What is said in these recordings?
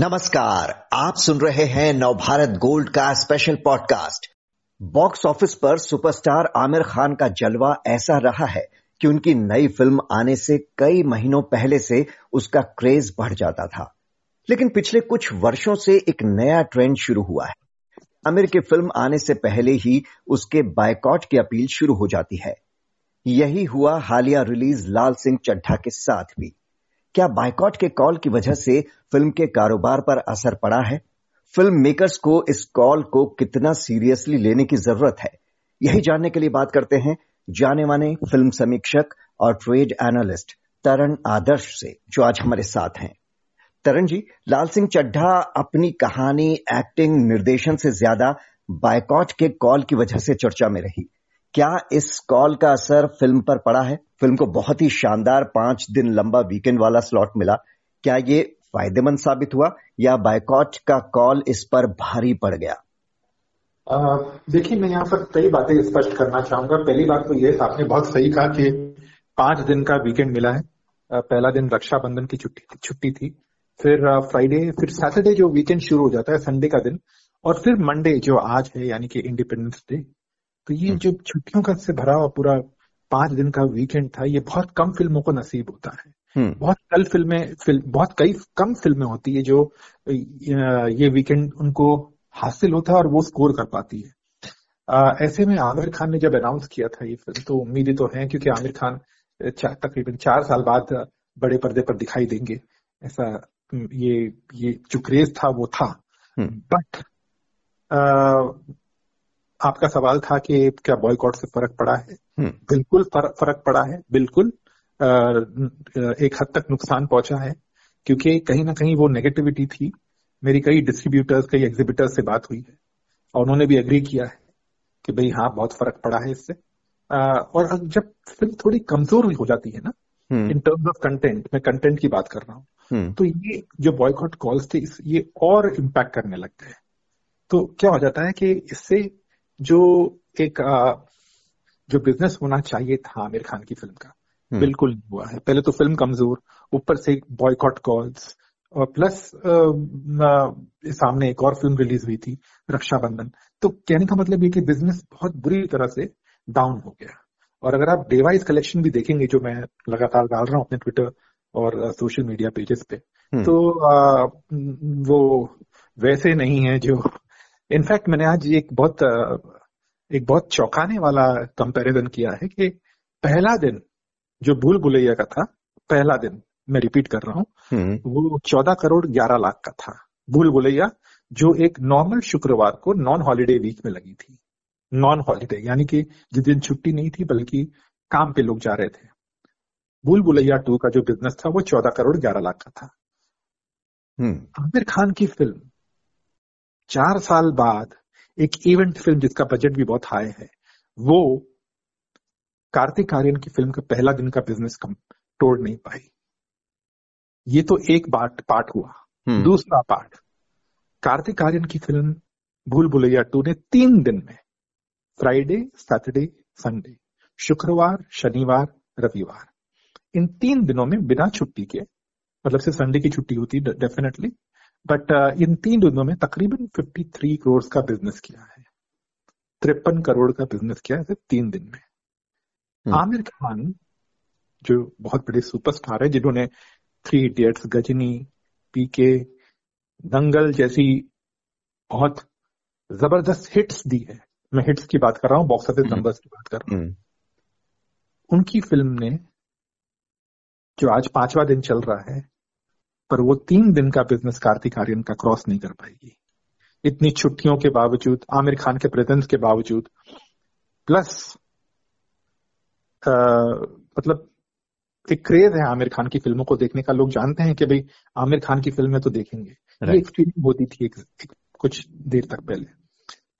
नमस्कार, आप सुन रहे हैं नवभारत गोल्ड का स्पेशल पॉडकास्ट बॉक्स ऑफ़िस पर सुपरस्टार आमिर खान का जलवा ऐसा रहा है कि उनकी नई फ़िल्म आने से कई महीनों पहले से उसका क्रेज बढ़ जाता था। लेकिन पिछले कुछ वर्षों से एक नया ट्रेंड शुरू हुआ है। आमिर की फ़िल्म आने से पहले ही उसके बायकॉट की अपील शुरू हो जाती है। यही हुआ हालिया रिलीज़ लाल सिंह चड्ढा के साथ भी। क्या बाइकॉट के कॉल की वजह से फ़िल्म के कारोबार पर असर पड़ा है? फ़िल्म मेकर्स को इस कॉल को कितना सीरियसली लेने की ज़रूरत है? यही जानने के लिए बात करते हैं जाने माने फ़िल्म समीक्षक और ट्रेड एनालिस्ट तरन आदर्श से, जो आज हमारे साथ हैं। तरन जी, लाल सिंह चड्ढा अपनी कहानी, एक्टिंग, निर्देशन से ज़्यादा बायकॉट के कॉल की वजह से चर्चा में रही। क्या इस कॉल का असर फ़िल्म पर पड़ा है? फ़िल्म को बहुत ही शानदार पाँच दिन लंबा वीकेंड वाला स्लॉट मिला। क्या ये फ़ायदेमंद साबित हुआ या बायकॉट का कॉल इस पर भारी पड़ गया? देखिए, मैं यहाँ पर कई बातें स्पष्ट करना चाहूँगा। पहली बात तो ये, आपने बहुत सही कहा कि पाँच दिन का वीकेंड मिला है। पहला दिन रक्षाबंधन की छुट्टी छुट्टी थी। फिर फ्राइडे फिर सैटरडे जो वीकेंड शुरू हो जाता है संडे का दिन। और फिर मंडे जो आज है, यानी कि इंडिपेंडेंस डे तो ये हम्म। जो छुट्टियों का से भरा हुआ पूरा पाँच दिन का वीकेंड था ये बहुत कम फ़िल्मों को नसीब होता है हम्म। बहुत कल फ़िल्में फ़िल्म बहुत कई कम फ़िल्में होती है जो ये वीकेंड उनको हासिल होता है और वो स्कोर कर पाती है आ, ऐसे में आमिर खान ने जब अनाउंस किया था ये फ़िल्म तो उम्मीदें तो हैं क्योंकि आमिर खान तकरीबन चार साल बाद बड़े पर्दे पर दिखाई देंगे ऐसा ये ये जो क्रेज था वो था बट हम्म। आपका सवाल था कि क्या बॉयकॉट से फ़र्क पड़ा है? हम्म। बिल्कुल फ़र्क पड़ा है बिल्कुल एक हद तक नुकसान पहुँचा है क्योंकि कहीं ना कहीं वो नेगेटिविटी थी। मेरी कई डिस्ट्रीब्यूटर्स कई एग्जिबिटर्स से बात हुई है और उन्होंने भी एग्री किया है कि भाई हाँ बहुत फ़र्क पड़ा है इससे। और जब फ़िल्म थोड़ी कमज़ोर हो जाती है ना इन टर्म्स ऑफ़ कंटेंट मैं कंटेंट की बात कर रहा हूँ हम्म। तो ये जो बॉयकॉट कॉल्स थे ये और इम्पैक्ट करने लगते हैं तो क्या हो जाता है कि इससे जो एक जो बिज़नेस होना चाहिए था आमिर खान की फ़िल्म का हम्म। बिल्कुल नहीं हुआ है पहले तो फ़िल्म कमज़ोर ऊपर से बॉयकॉट कॉल्स और प्लस आ, सामने एक और फ़िल्म रिलीज़ हुई थी रक्षाबंधन तो कहने का मतलब ये कि बिज़नेस बहुत बुरी तरह से डाउन हो गया और अगर आप डिवाइस कलेक्शन भी देखेंगे जो मैं लगातार डाल रहा हूँ अपने ट्विटर और सोशल मीडिया पेजेस पे हम्म। तो आ, वो वैसे नहीं है जो इनफैक्ट मैंने आज एक बहुत एक बहुत चौंकाने वाला कंपैरिजन किया है कि पहला दिन जो भूल भुलैया का था पहला दिन मैं रिपीट कर रहा हूँ हम्म। वो चौदह करोड़ ग्यारह लाख का था भूल भुलैया जो एक नॉर्मल शुक्रवार को नॉन हॉलीडे वीक में लगी थी नॉन हॉलीडे यानी कि जिस दिन छुट्टी नहीं थी बल्कि काम पे लोग जा रहे थे भूल भुलैया टू का जो बिज़नेस था वो चौदह करोड़ ग्यारह लाख का था हम्म। आमिर खान की फ़िल्म चार साल बाद एक इवेंट फ़िल्म जिसका बजट भी बहुत हाई है वो कार्तिक आर्यन की फ़िल्म का पहला दिन का बिज़नेस कम तोड़ नहीं पाई ये तो एक बात पार्ट हुआ हम्म। दूसरा पार्ट कार्तिक आर्यन की फ़िल्म भूल भुलैया टू ने तीन दिन में फ्राइडे सैटरडे संडे शुक्रवार शनिवार रविवार इन तीन दिनों में बिना छुट्टी के मतलब से संडे की छुट्टी होती डेफिनेटली बट uh, इन तीन दिनों में तकरीबन 53 करोड़ का बिज़नेस किया है। तिरपन करोड़ का बिज़नेस किया है सिर्फ़ तीन दिन में। हम्म। आमिर खान जो बहुत बड़े सुपरस्टार है जिन्होंने थ्री इडियट्स गजनी पीके दंगल जैसी बहुत ज़बरदस्त हिट्स दी है। मैं हिट्स की बात कर रहा हूँ बॉक्स ऑफ़िस नंबर्स की बात कर रहा हूँ। हम्म। उनकी फ़िल्म ने जो आज पांचवा दिन चल रहा है पर वो तीन दिन का बिज़नेस कार्तिक आर्यन का क्रॉस नहीं कर पाएगी। इतनी छुट्टियों के बावजूद आमिर खान के प्रेजेंस के बावजूद प्लस मतलब एक क्रेज है आमिर खान की फ़िल्मों को देखने का। लोग जानते हैं कि भाई आमिर खान की फ़िल्में तो देखेंगे। ये एक फीलिंग होती थी एक, एक, कुछ देर तक पहले।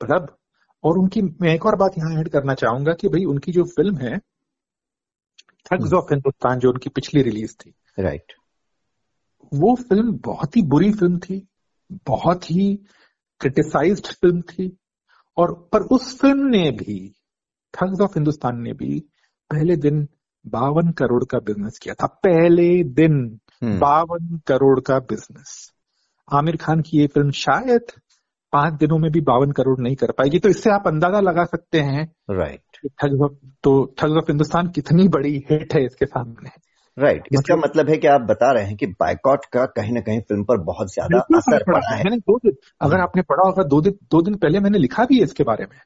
पर अब और उनकी मैं एक और बात यहाँ ऐड करना चाहूँगा कि भाई उनकी जो फ़िल्म है थग्स ऑफ़ हिंदुस्तान जो उनकी पिछली रिलीज़ थी राइट वो फ़िल्म बहुत ही बुरी फ़िल्म थी बहुत ही क्रिटिसाइज्ड फ़िल्म थी और पर उस फ़िल्म ने भी ठग्स ऑफ़ हिंदुस्तान ने भी पहले दिन बावन करोड़ का बिज़नेस किया था। पहले दिन हम्म। बावन करोड़ का बिज़नेस आमिर खान की ये फ़िल्म शायद पाँच दिनों में भी बावन करोड़ नहीं कर पाएगी तो इससे आप अंदाज़ा लगा सकते हैं राइट ठग तो ठग ऑफ़ हिंदुस्तान कितनी बड़ी हिट है इसके सामने। Right right. इसका मतलब है कि आप बता रहे हैं कि बाइकआउट का कहीं ना कहीं फ़िल्म पर बहुत ज़्यादा असर पड़ा है मैंने दो दिन अगर हम्म। आपने पढ़ा होगा दो दिन दो दिन पहले मैंने लिखा भी है इसके बारे में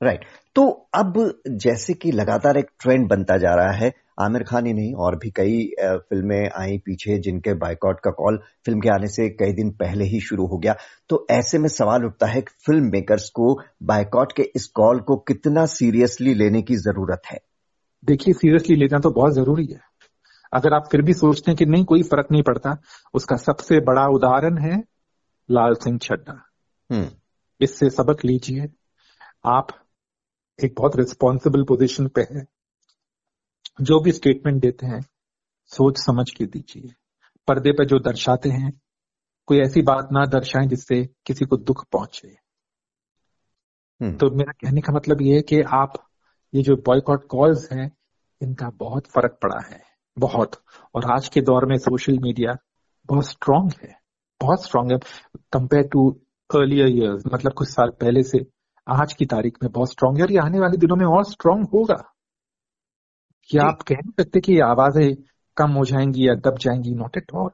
राइट right. तो अब जैसे कि लगातार एक ट्रेंड बनता जा रहा है आमिर खान ही नहीं और भी कई फ़िल्में आई पीछे जिनके बाइकआउट का कॉल फ़िल्म के आने से कई दिन पहले ही शुरू हो गया तो ऐसे में सवाल उठता है कि फ़िल्म मेकर्स को बाइकआउट के इस कॉल को कितना सीरियसली लेने की ज़रूरत है देखिए सीरियसली लेना तो बहुत ज़रूरी है अगर आप फिर भी सोचते हैं कि नहीं कोई फ़र्क नहीं पड़ता उसका सबसे बड़ा उदाहरण है लाल सिंह छड्डा। हम्म। इससे सबक लीजिए आप एक बहुत रिस्पॉन्सिबल पोजीशन पे है। जो भी स्टेटमेंट देते हैं सोच समझ के दीजिए। पर्दे पर जो दर्शाते हैं कोई ऐसी बात ना दर्शाएँ जिससे किसी को दुख पहुँचे। हम्म। तो मेरा कहने का मतलब ये है कि आप ये जो बॉयकॉट कॉल्स हैं इनका बहुत फ़र्क पड़ा है। बहुत। और आज के दौर में सोशल मीडिया बहुत स्ट्रांग है। बहुत स्ट्रांग है। कंपेयर टू अर्लियर ईयर्स मतलब कुछ साल पहले से आज की तारीख में बहुत स्ट्रांग है। और ये आने वाले दिनों में और स्ट्रांग होगा। क्या आप कह नहीं सकते कि आवाज़ें कम हो जाएँगी या दब जाएँगी? Not at all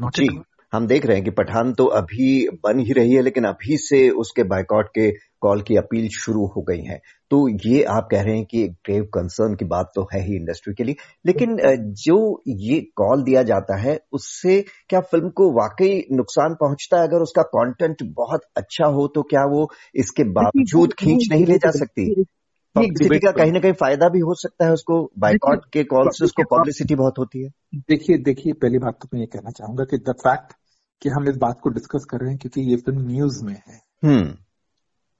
not at हम देख रहे हैं कि पठान तो अभी बन ही रही है लेकिन अभी से उसके बाइकआउट के कॉल की अपील शुरू हो गई है। तो ये आप कह रहे हैं कि ग्रेव कंसर्न की बात तो है ही इंडस्ट्री के लिए। लेकिन जो ये कॉल दिया जाता है उससे क्या फ़िल्म को वाकई नुकसान पहुँचता है? अगर उसका कंटेंट बहुत अच्छा हो तो क्या वो इसके बावजूद खींच नहीं ले जा सकती? पब्लिसिटी का कहीं ना कहीं फ़ायदा भी हो सकता है उसको। बाइकआउट के कॉल से उसको पब्लिसिटी बहुत होती है। देखिए देखिए पहली बात तो मैं ये कहना चाहूँगा कि द फैक्ट कि हम इस बात को डिस्कस कर रहे हैं क्योंकि ये फ़िल्म न्यूज़ में है।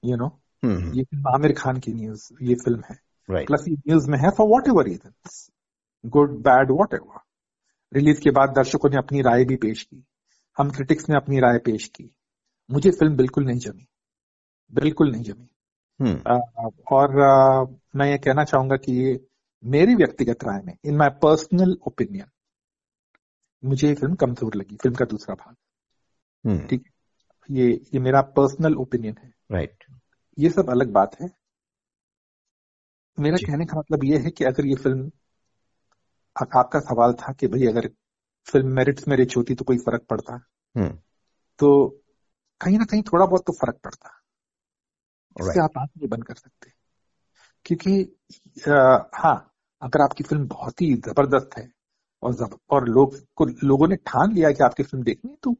यू नो ये फ़िल्म आमिर खान की न्यूज़ ये फ़िल्म है। Right. प्लस ये न्यूज़ में है for whatever reason good bad whatever release के बाद दर्शकों ने अपनी राय भी पेश की। हम क्रिटिक्स ने अपनी राय पेश की। मुझे फ़िल्म बिल्कुल नहीं जमी। बिल्कुल नहीं जमी। हम्म। और मैं ये कहना चाहूँगा कि ये मेरी व्यक्तिगत राय में इन माई पर्सनल ओपिनियन मुझे ये फ़िल्म कमज़ोर लगी फ़िल्म का दूसरा भाग। हम्म। ठीक है? ये ये मेरा पर्सनल ओपिनियन है। राइट ये सब अलग बात है। मेरा कहने का मतलब ये है कि अगर ये फ़िल्म आपका सवाल था कि भाई अगर फ़िल्म मेरिट्स में रिच होती तो कोई फ़र्क पड़ता। हम्म। तो कहीं ना कहीं थोड़ा बहुत तो फ़र्क पड़ता। इससे आप आँख नहीं बंद कर सकते। क्योंकि हाँ अगर आपकी फ़िल्म बहुत ही ज़बरदस्त है और जब, और लोग को लोगों ने ठान लिया कि आपकी फ़िल्म देखनी तो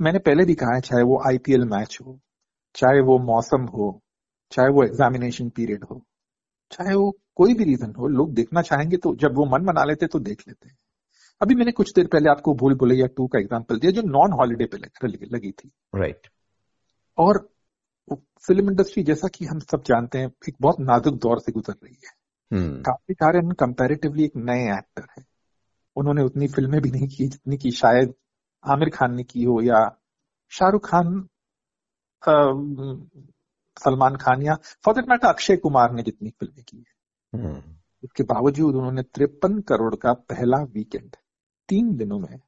मैंने पहले भी कहा है चाहे वो आईपीएल मैच हो चाहे वो मौसम हो चाहे वो एग्जामिनेशन पीरियड हो चाहे वो कोई भी रीजन हो लोग देखना चाहेंगे तो जब वो मन बना लेते तो देख लेते हैं अभी मैंने कुछ देर पहले आपको भूल भुलैया टू का एग्ज़ाम्पल दिया जो नॉन हॉलीडे पे लगी थी राइट right. और फ़िल्म इंडस्ट्री जैसा कि हम सब जानते हैं एक बहुत नाजुक दौर से गुजर रही है hmm. काफ़ी सारे कंपेरेटिवली एक नए एक्टर है उन्होंने उतनी फ़िल्में भी नहीं की जितनी की शायद आमिर खान ने की हो या शाहरुख खान सलमान खान या for that matter Akshay Kumar ने जितनी फ़िल्में की है। उसके बावजूद उन्होंने तिरपन करोड़ का पहला वीकेंड तीन दिनों में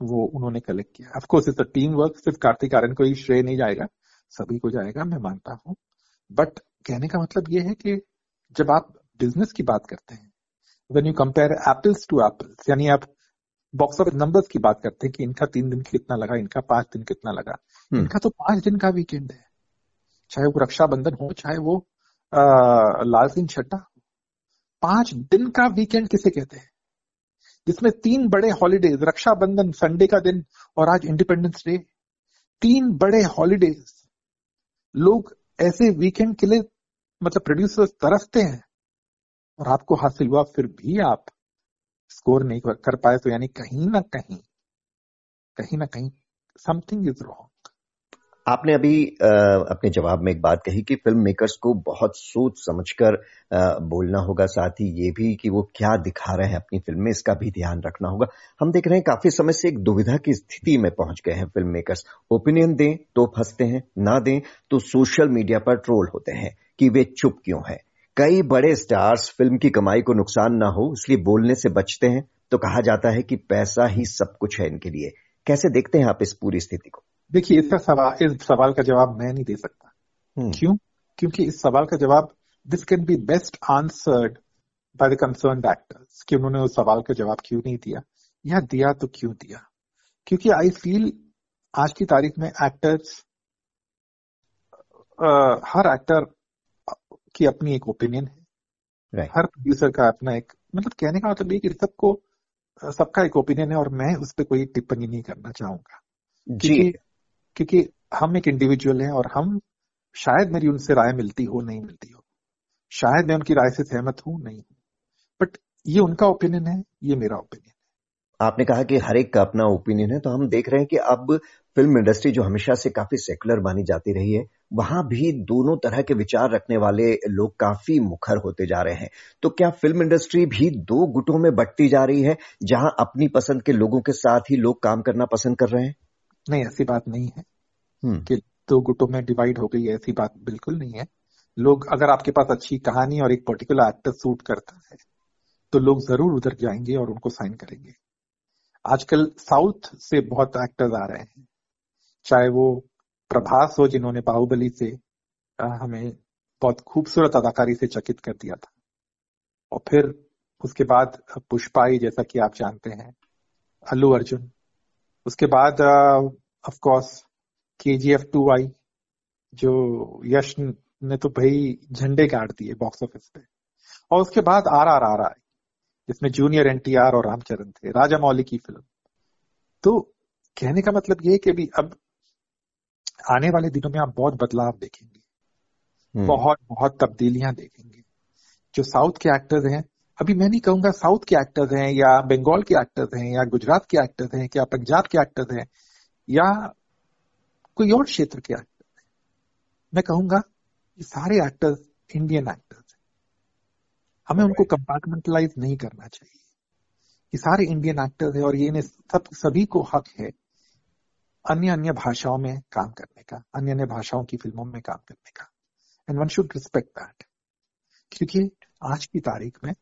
वो उन्होंने कलेक्ट किया। ऑफकोर्स इट्स टीम वर्क सिर्फ़ कार्तिक आर्यन को ही श्रेय नहीं जाएगा सभी को जाएगा मैं मानता हूँ। बट कहने का मतलब ये है कि जब आप बिज़नेस की बात करते हैं when you compare apples to apples यानी आप बॉक्स ऑफ़िस नंबर्स की बात करते हैं कि इनका तीन दिन कितना लगा इनका पाँच दिन कितना लगा. इनका तो पाँच दिन का वीकेंड है। चाहे वो रक्षाबंधन हो, चाहे वो लाल सिंह छट्टा पाँच दिन का वीकेंड किसे कहते हैं? जिसमें तीन बड़े हॉलीडेज रक्षाबंधन संडे का दिन और आज इंडिपेंडेंस डे तीन बड़े हॉलीडेज लोग ऐसे वीकेंड के लिए मतलब प्रोड्यूसर्स तरसते हैं और आपको हासिल हुआ, फिर भी आप स्कोर नहीं कर पाए तो यानी कहीं ना कहीं कहीं ना कहीं समथिंग इज़ रॉन्ग आपने अभी अपने जवाब में एक बात कही कि फ़िल्म मेकर्स को बहुत सोच समझकर बोलना होगा, साथ ही ये भी कि वो क्या दिखा रहे हैं अपनी फ़िल्म में, इसका भी ध्यान रखना होगा। हम देख रहे हैं काफ़ी समय से एक दुविधा की स्थिति में पहुँच गए हैं फ़िल्म मेकर्स ओपिनियन दें तो फंसते हैं, ना दें तो सोशल मीडिया पर ट्रोल होते हैं कि वे चुप क्यों है। कई बड़े स्टार्स फ़िल्म की कमाई को नुकसान ना हो, इसलिए बोलने से बचते हैं। तो कहा जाता है कि पैसा ही सब कुछ है इनके लिए। कैसे देखते हैं आप इस पूरी स्थिति को? देखिए इसका सवाल इस सवाल का जवाब मैं नहीं दे सकता। हम्म। क्यों? क्योंकि इस सवाल का जवाब this can be best answered by the concern actors कि उन्होंने उस सवाल का जवाब क्यों नहीं दिया? या दिया तो क्यों दिया? क्योंकि आई फील आज की तारीख में एक्टर्स हर एक्टर की अपनी एक ओपिनियन है। Right. हर प्रोड्यूसर का अपना एक मतलब कहने का मतलब ये कि सबको सबका एक ओपिनियन है और मैं उस पर कोई टिप्पणी नहीं करना चाहूँगा। क्योंकि क्योंकि हम एक इंडिविजुअल हैं और हम, शायद मेरी उनसे राय मिलती हो, नहीं मिलती हो। शायद मैं उनकी राय से सहमत हूँ, नहीं बट ये उनका ओपिनियन है, ये मेरा ओपिनियन आपने कहा कि हर एक का अपना ओपिनियन है तो हम देख रहे हैं कि अब फ़िल्म इंडस्ट्री जो हमेशा से काफ़ी सेकुलर मानी जाती रही है, वहाँ भी दोनों तरह के विचार रखने वाले लोग काफ़ी मुखर होते जा रहे हैं। तो क्या फ़िल्म इंडस्ट्री भी दो गुटों में बटती जा रही है, जहाँ अपनी पसंद के लोगों के साथ ही लोग काम करना पसंद कर रहे हैं? नहीं ऐसी बात नहीं है हम्म। कि दो गुटों में डिवाइड हो गई ऐसी बात बिल्कुल नहीं है। लोग अगर आपके पास अच्छी कहानी और एक पर्टिकुलर एक्टर सूट करता है तो लोग ज़रूर उधर जाएँगे और उनको साइन करेंगे। आजकल साउथ से बहुत एक्टर्स आ रहे हैं। चाहे वो प्रभास हो जिन्होंने बाहुबली से हमें बहुत खूबसूरत अदाकारी से चकित कर दिया था। और फिर उसके बाद पुष्पाई जैसा कि आप जानते हैं अल्लू अर्जुन। उसके बाद ऑफ़ कोर्स के जी एफ़ टू आई जो यश ने तो भाई झंडे गाड़ दिए बॉक्स ऑफ़िस पे। और उसके बाद आर आर आर आई जिसमें जूनियर एनटीआर और रामचरण थे राजा मौली की फ़िल्म तो कहने का मतलब ये कि अभी अब आने वाले दिनों में आप बहुत बदलाव देखेंगे। हम्म। बहुत बहुत तब्दीलियाँ देखेंगे। जो साउथ के एक्टर्स हैं अभी मैं नहीं कहूँगा साउथ के एक्टर्स हैं या बंगाल के एक्टर्स हैं या गुजरात के एक्टर्स हैं या पंजाब के एक्टर्स हैं या कोई और क्षेत्र के एक्टर्स हैं। मैं कहूँगा ये सारे एक्टर्स इंडियन एक्टर्स हैं। हमें उनको कंपार्टमेंटलाइज नहीं करना चाहिए। ये सारे इंडियन एक्टर्स हैं और ये सब सभी को हक है अन्य अन्य भाषाओं में काम करने का अन्य अन्य भाषाओं की फ़िल्मों में काम करने का। And one should respect that क्योंकि आज की तारीख में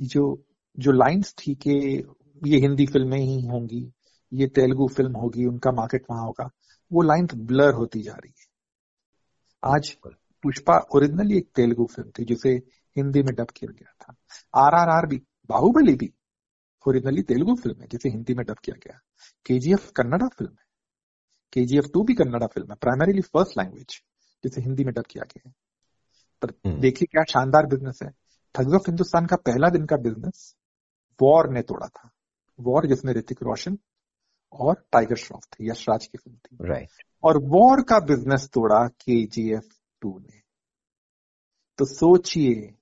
जो जो लाइंस थी कि ये हिंदी फ़िल्में ही होंगी ये तेलुगु फ़िल्म होगी उनका मार्केट वहाँ होगा वो लाइन ब्लर होती जा रही है। आज पुष्पा ओरिजिनली एक तेलुगु फ़िल्म थी जिसे हिंदी में डब किया गया था। आर आर आर भी बाहुबली भी ओरिजिनली तेलुगु फ़िल्म है जिसे हिंदी में डब किया गया। केजीएफ कन्नड़ा फ़िल्म है। के जी एफ़ टू भी कन्नड़ा फ़िल्म है प्राइमरीली फ़र्स्ट लैंग्वेज जिसे हिंदी में डब किया गया है। पर हम्म। देखिए क्या शानदार बिज़नेस है। ठग्स ऑफ़ हिंदुस्तान का पहला दिन का बिज़नेस वॉर ने तोड़ा था। वॉर जिसमें ऋतिक रोशन और टाइगर श्रॉफ थे यश राज की फ़िल्म थी। Right right. और वॉर का बिज़नेस तोड़ा के जी एफ़ टू ने। तो सोचिए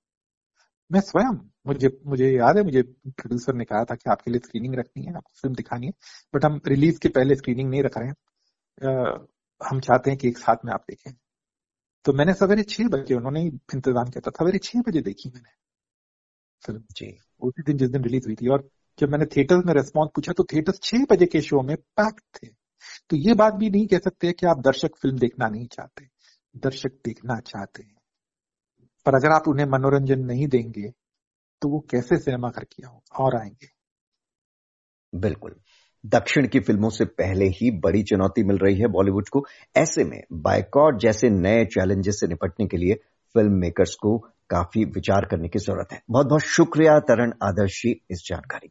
मैं स्वयं मुझे मुझे याद है मुझे प्रोड्यूसर ने कहा था कि आपके लिए स्क्रीनिंग रखनी है आपको फ़िल्म दिखानी है बट हम रिलीज़ के पहले स्क्रीनिंग नहीं रख रहे हैं। आ, हम चाहते हैं कि एक साथ में आप देखें। तो मैंने सवेरे छह बजे उन्होंने इंतज़ाम किया था। सवेरे छह बजे देखी मैंने। फ़िल्म। जी। उसी दिन जिस दिन रिलीज़ हुई थी। और जब मैंने थिएटर्स में रेस्पॉन्स पूछा तो थिएटर्स छह बजे के शो में पैक थे। तो ये बात भी नहीं कह सकते कि आप दर्शक फ़िल्म देखना नहीं चाहते। दर्शक देखना चाहते हैं। पर अगर आप उन्हें मनोरंजन नहीं देंगे तो वो कैसे सिनेमा घर किया और आएँगे? बिल्कुल। दक्षिण की फ़िल्मों से पहले ही बड़ी चुनौती मिल रही है बॉलीवुड को। ऐसे में बायकॉट जैसे नए चैलेंजेस से निपटने के लिए फ़िल्म मेकर्स को काफ़ी विचार करने की ज़रूरत है। बहुत बहुत शुक्रिया तरण आदर्शी इस जानकारी